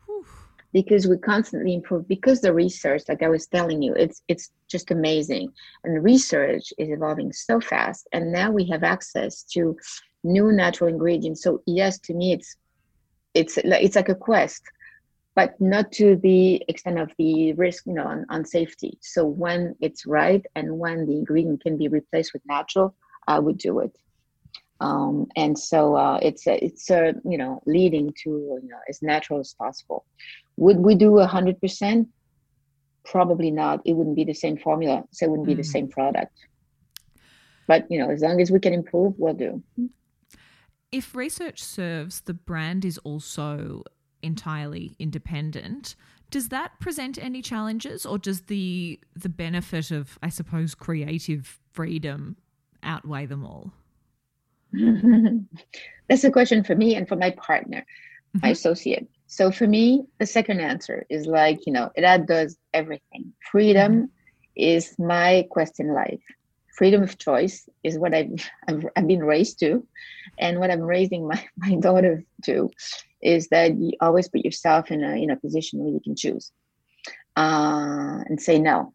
because we constantly improve because the research like i was telling you it's it's just amazing. And research is evolving so fast and now we have access to new natural ingredients. So yes to me it's it's like it's like a quest but not to the extent of the risk you know on, on safety. So when it's right and when the ingredient can be replaced with natural i would do it um, and so uh, it's a, it's a, you know leading to you know as natural as possible. Would we do a hundred percent? Probably not. It wouldn't be the same formula so it wouldn't be mm. the same product. But you know as long as we can improve we'll do. If research serves the brand is also entirely independent. Does that present any challenges or does the the benefit of i suppose creative freedom outweigh them all That's a question for me and for my partner, mm-hmm. my associate. So for me, the second answer is like, you know, that does everything. Freedom mm-hmm. is my quest in life. Freedom of choice is what I've, I've, I've been raised to. And what I'm raising my, my daughter to is that you always put yourself in a, in a position where you can choose uh, and say no,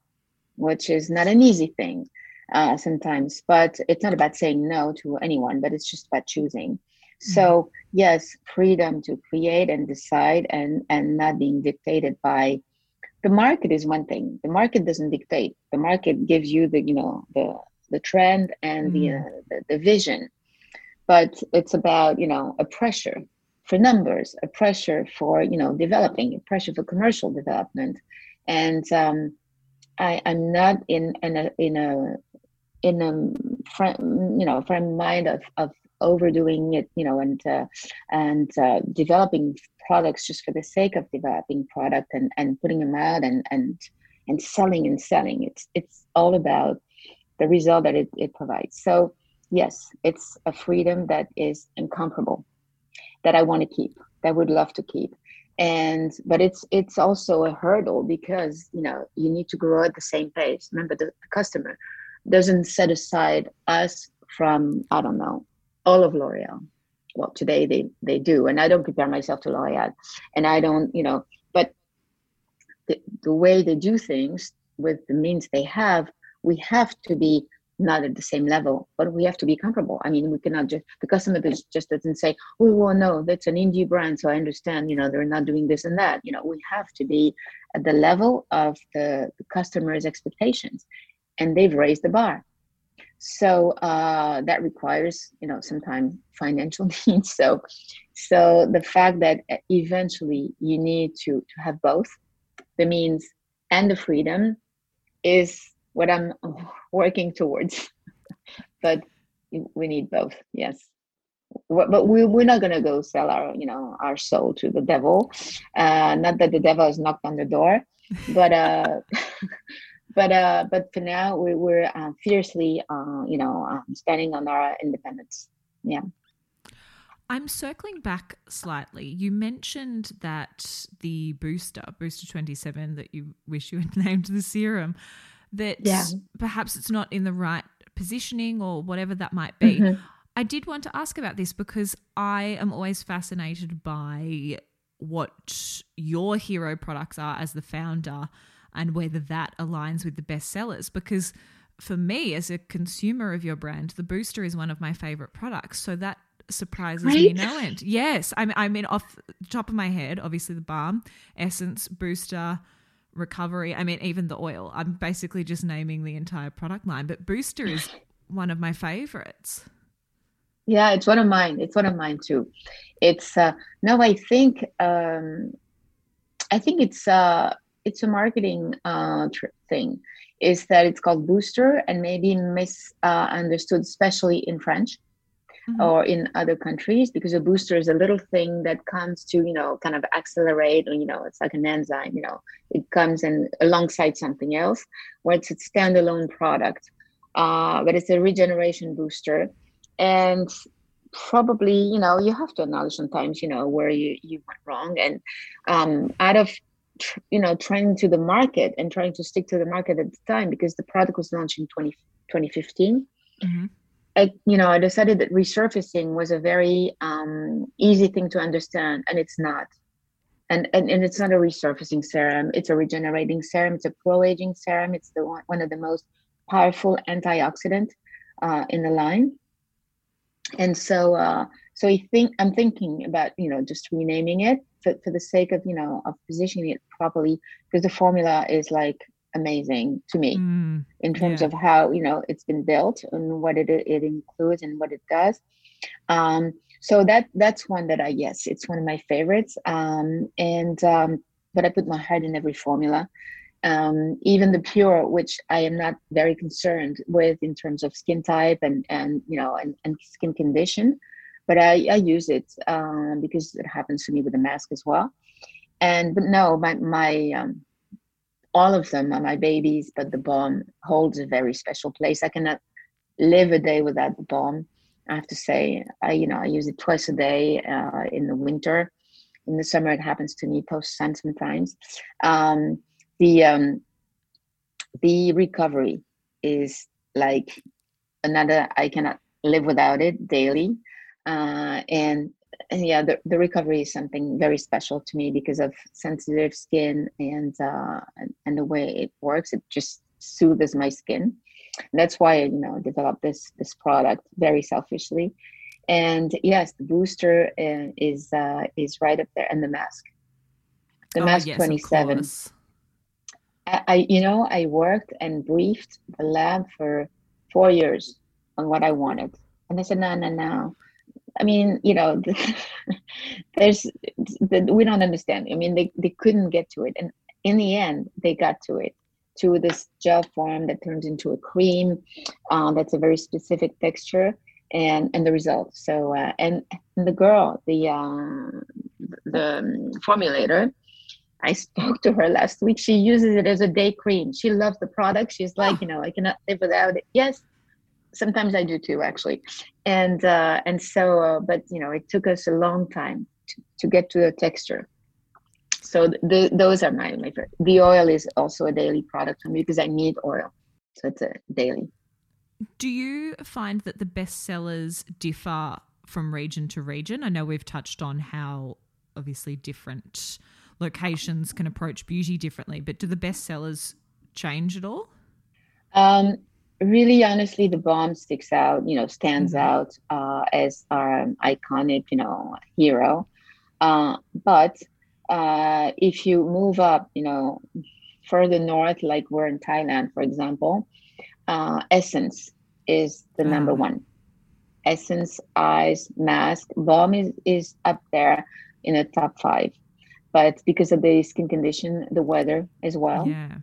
which is not an easy thing uh, sometimes. But it's not about saying no to anyone, but it's just about choosing. Mm-hmm. So yes, freedom to create and decide, and and not being dictated by the market is one thing. The market doesn't dictate. The market gives you the you know the the trend and mm-hmm. the, uh, the the vision, but it's about you know a pressure for numbers, a pressure for you know developing, a pressure for commercial development, and um, I, am not in in a in a in a frame, you know frame mind of, of overdoing it you know and uh, and uh, developing products just for the sake of developing product and, and putting them out and and and selling and selling. It's it's all about the result that it, it provides. So yes it's a freedom that is incomparable that i want to keep that I would love to keep. And but it's it's also a hurdle because you know you need to grow at the same pace. Remember the, the customer doesn't set aside us from I don't know all of L'Oreal. Well, today they they do, and I don't compare myself to L'Oreal, and I don't you know, but the, the way they do things with the means they have, we have to be not at the same level, but we have to be comparable. I mean, we cannot just the customer just doesn't say, "Oh, well, no, that's an indie brand, so I understand." You know, they're not doing this and that. You know, we have to be at the level of the, the customer's expectations, and they've raised the bar. So uh, that requires, you know, sometimes financial needs. So, so the fact that eventually you need to to have both, the means and the freedom, is what I'm working towards. but we need both, yes. But we, we're not going to go sell our, you know, our soul to the devil. Uh, not that the devil has knocked on the door, but uh, but uh, but for now we, we're uh, fiercely, uh, you know, um, standing on our independence. Yeah. I'm circling back slightly. You mentioned that the booster, Booster 27, that you wish you had named the serum, that yeah. perhaps it's not in the right positioning or whatever that might be. Mm-hmm. I did want to ask about this because I am always fascinated by what your hero products are as the founder and whether that aligns with the best sellers because for me as a consumer of your brand the booster is one of my favorite products so that surprises right? me no end yes I mean, I mean off the top of my head obviously the balm essence booster recovery. I mean, even the oil. I'm basically just naming the entire product line, but Booster is one of my favorites. Yeah, it's one of mine. It's one of mine too. It's uh no, I think um I think it's uh it's a marketing uh tr- thing. Is that it's called Booster and maybe misunderstood, uh, especially in French mm-hmm. or in other countries because a booster is a little thing that comes to you know kind of accelerate or you know it's like an enzyme you know it comes in alongside something else where it's a standalone product uh, but it's a regeneration booster and probably you know you have to acknowledge sometimes you know where you you went wrong and um, out of you know trying to the market and trying to stick to the market at the time because the product was launched in 20, 2015 mm-hmm. I, you know, I decided that resurfacing was a very um, easy thing to understand, and it's not. And, and and it's not a resurfacing serum; it's a regenerating serum. It's a pro-aging serum. It's the one, one of the most powerful antioxidant uh, in the line. And so, uh, so I think I'm thinking about you know just renaming it for, for the sake of you know of positioning it properly because the formula is like amazing to me mm, in terms yeah. of how you know it's been built and what it it includes and what it does. Um so that that's one that i yes it's one of my favorites. Um and um but i put my heart in every formula. Um even the pure which i am not very concerned with in terms of skin type and and you know and, and skin condition but i i use it um because it happens to me with the mask as well and but no my my um all of them are my babies, but the balm holds a very special place. I cannot live a day without the balm. I have to say, I you know I use it twice a day uh, in the winter. In the summer, it happens to me post sun sometimes. Um, the um, the recovery is like another. I cannot live without it daily, uh, and and yeah, the, the recovery is something very special to me because of sensitive skin and uh, and, the way it works. It just soothes my skin. And that's why you know developed this this product very selfishly. And yes, the booster uh, is uh, is right up there, and the mask, the oh, mask yes, twenty seven. I, I you know I worked and briefed the lab for four years on what I wanted, and I said no no no I mean, you know, there's we don't understand. I mean, they, they couldn't get to it, and in the end, they got to it to this gel form that turns into a cream. Um, that's a very specific texture, and and the result. So uh, and, and the girl, the uh, the formulator, I spoke to her last week. She uses it as a day cream. She loves the product. She's like, oh. you know, I cannot live without it. Yes, sometimes I do too, actually. And uh, and so, uh, but you know, it took us a long time to, to get to the texture. So the, those are my my favorite. The oil is also a daily product for me because I need oil, so it's a daily. Do you find that the best sellers differ from region to region? I know we've touched on how obviously different locations can approach beauty differently, but do the best sellers change at all? Um, really honestly the balm sticks out you know stands mm-hmm. out uh, as our iconic you know hero. Uh, but uh, if you move up you know further north like we're in thailand for example uh, essence is the mm. number one. Essence eyes mask balm is, is up there in the top five. But because of the skin condition the weather as well. Yeah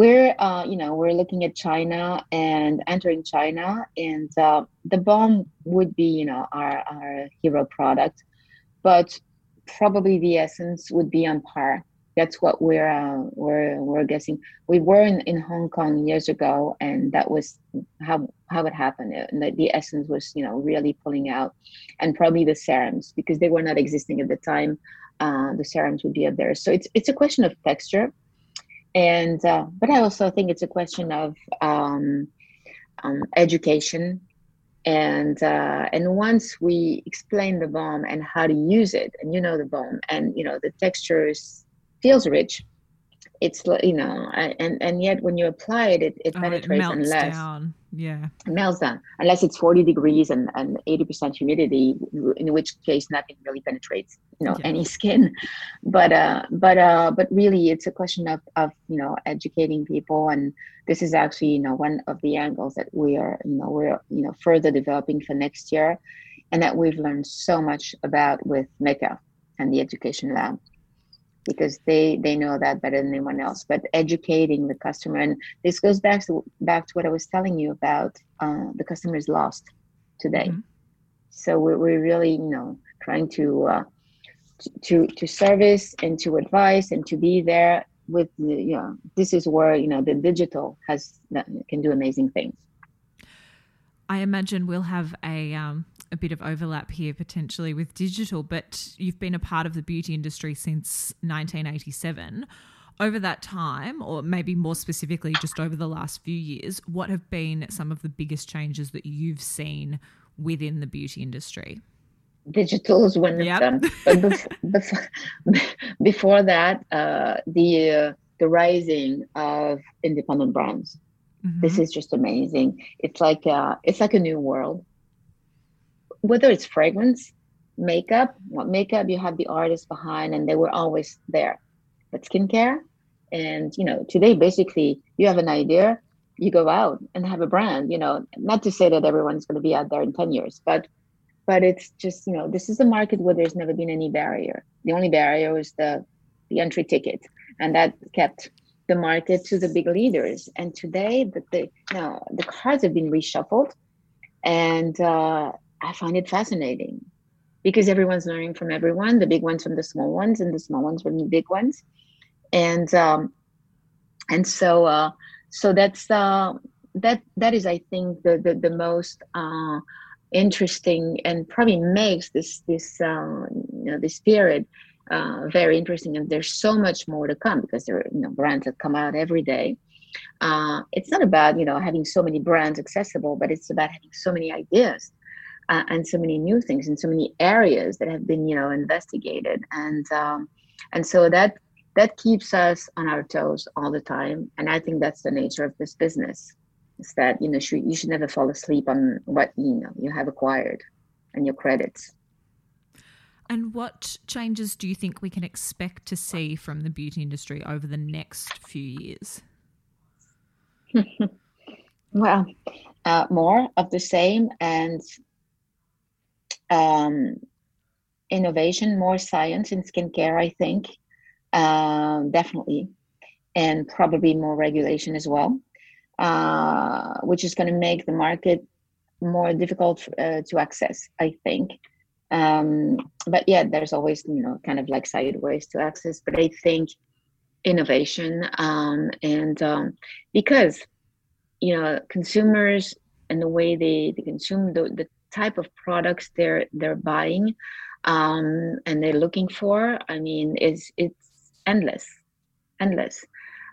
we're uh, you know we're looking at china and entering china and uh, the balm would be you know our, our hero product but probably the essence would be on par. That's what we're uh, we're we're guessing. We were in, in hong kong years ago and that was how how it happened. And the, the essence was you know really pulling out and probably the serums because they were not existing at the time uh, the serums would be up there. So it's it's a question of texture and uh, but i also think it's a question of um, um, education and uh, and once we explain the balm and how to use it and you know the balm and you know the textures feels rich it's you know and and yet when you apply it it, it penetrates oh, it unless down. Yeah. It melts down unless it's 40 degrees and, and 80% humidity in which case nothing really penetrates you know yeah. any skin. But uh but uh but really it's a question of of you know educating people. And this is actually you know one of the angles that we are you know we're you know further developing for next year. And that we've learned so much about with Mecca and the education lab because they they know that better than anyone else. But educating the customer and this goes back to back to what i was telling you about uh, the customer is lost today. Mm-hmm. so we're, we're really you know trying to uh, to to service and to advise and to be there with the, you know this is where you know the digital has can do amazing things. I imagine we'll have a um a bit of overlap here potentially with digital, but you've been a part of the beauty industry since 1987. Over that time, or maybe more specifically, just over the last few years, what have been some of the biggest changes that you've seen within the beauty industry? Digital is one yep. of them. But before, before that, uh, the uh, the rising of independent brands. Mm-hmm. This is just amazing. It's like uh, it's like a new world whether it's fragrance, makeup, what makeup you have the artist behind and they were always there. But skincare, and you know, today basically you have an idea, you go out and have a brand, you know, not to say that everyone's gonna be out there in 10 years, but but it's just, you know, this is a market where there's never been any barrier. The only barrier was the the entry ticket. And that kept the market to the big leaders. And today the, the you know the cards have been reshuffled and uh, I find it fascinating because everyone's learning from everyone, the big ones from the small ones, and the small ones from the big ones, and um, and so uh, so that's uh, that that is I think the the, the most uh, interesting and probably makes this this uh, you know this period uh, very interesting. And there's so much more to come because there are you know brands that come out every day. Uh, it's not about you know having so many brands accessible, but it's about having so many ideas uh, and so many new things in so many areas that have been you know investigated. And um, and so that that keeps us on our toes all the time. And i think that's the nature of this business is that you know should, you should never fall asleep on what you know you have acquired and your credits. And what changes do you think we can expect to see from the beauty industry over the next few years? Well uh, more of the same. And um, innovation, more science in skincare, I think, uh, definitely, and probably more regulation as well, uh, which is going to make the market more difficult uh, to access, I think. Um, but yeah, there's always, you know, kind of like sideways to access. But I think innovation um, and um, because, you know, consumers and the way they, they consume the, the type of products they're they're buying um, and they're looking for i mean it's it's endless endless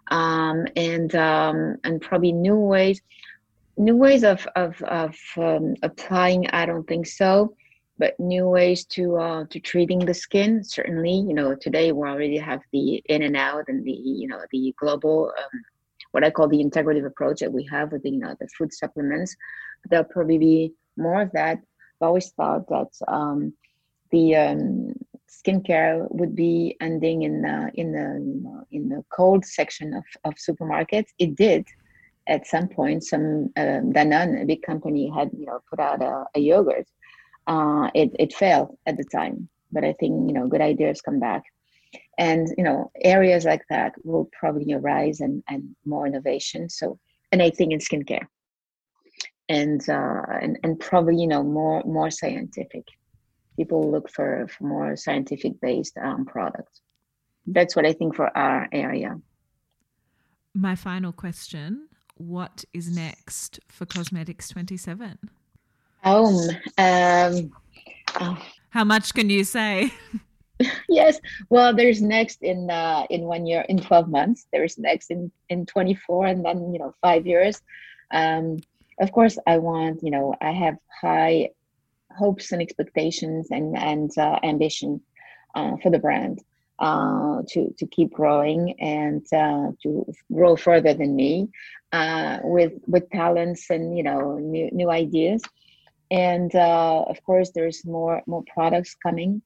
um, and um, and probably new ways new ways of of, of um, applying i don't think so but new ways to uh, to treating the skin certainly you know today we already have the in and out and the you know the global um, what I call the integrative approach that we have with the, you know, the food supplements. There'll probably be more of that. I've always thought that um, the um, skincare would be ending in the in the in the cold section of, of supermarkets. It did at some point. Some um, Danone, a big company, had you know put out a, a yogurt. Uh, it it failed at the time, but I think you know good ideas come back, and you know areas like that will probably arise and and more innovation. So and I think in skincare, and uh, and and probably you know more more scientific people look for, for more scientific based um, products. That's what I think for our area. My final question What is next for Cosmetics 27? Um, um, oh. How much can you say? yes. Well, there's next in uh, in one year, in 12 months. There's next in, in 24 and then, you know, five years. Um, of course, I want, you know, I have high hopes and expectations and and uh, ambition uh, for the brand uh, to to keep growing and uh, to grow further than me uh, with with talents and you know new new ideas. And uh, of course there's more more products coming.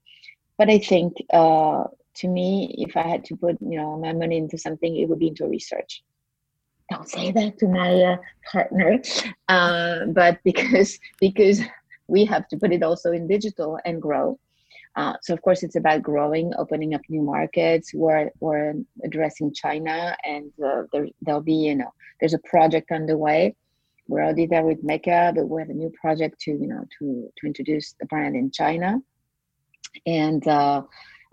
But I think to me if I had to put you know my money into something it would be into research don't say that to my uh, partner uh, but because because we have to put it also in digital and grow. Uh, so of course it's about growing, opening up new markets. We're we're addressing China, and uh, there there'll be you know there's a project underway. We're already there with Mecca, but we have a new project to you know to to introduce the brand in China, and uh,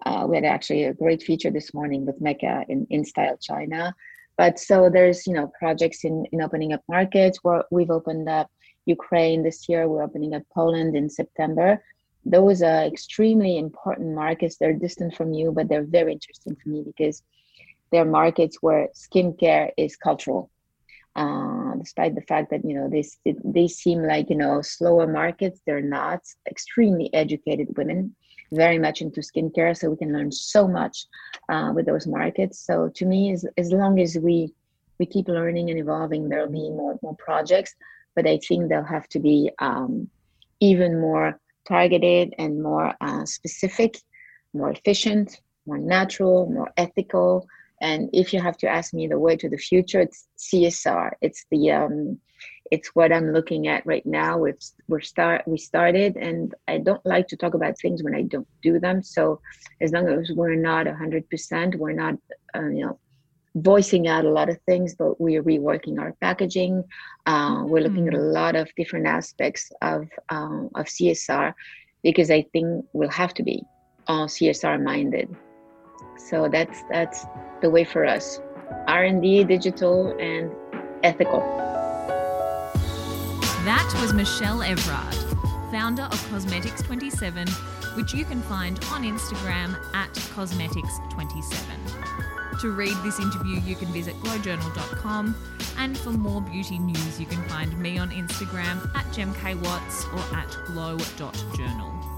uh we had actually a great feature this morning with Mecca in InStyle China. But so there's you know projects in in opening up markets where we've opened up Ukraine this year. We're opening up Poland in September. Those are extremely important markets. They're distant from you, but they're very interesting for me because they're markets where skincare is cultural. Uh, despite the fact that you know they they seem like you know slower markets, they're not. Extremely educated women, very much into skincare, so we can learn so much uh, with those markets. So to me, as as long as we we keep learning and evolving, there'll be more more projects but I think they'll have to be um, even more targeted and more uh, specific, more efficient, more natural, more ethical. And if you have to ask me the way to the future, it's CSR. It's the um, it's what I'm looking at right now. We've we're start we started, and I don't like to talk about things when I don't do them. So as long as we're not hundred percent, we're not uh, you know voicing out a lot of things, but we're reworking our packaging. Uh, we're looking at a mm. lot of different aspects of um, of CSR because I think we'll have to be all CSR minded. So that's that's the way for us: R and D, digital, and ethical. That was Michelle Evrard, founder of Cosmetics 27, which you can find on Instagram at Cosmetics27. To read this interview, you can visit glowjournal.com. And for more beauty news, you can find me on Instagram at gemkwatts or at glow.journal.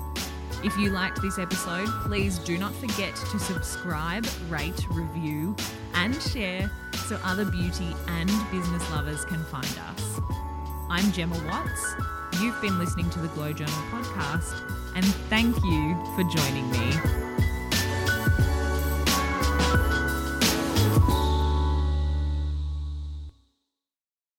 If you liked this episode, please do not forget to subscribe, rate, review, and share so other beauty and business lovers can find us. I'm Gemma Watts. You've been listening to the Glow Journal podcast, and thank you for joining me.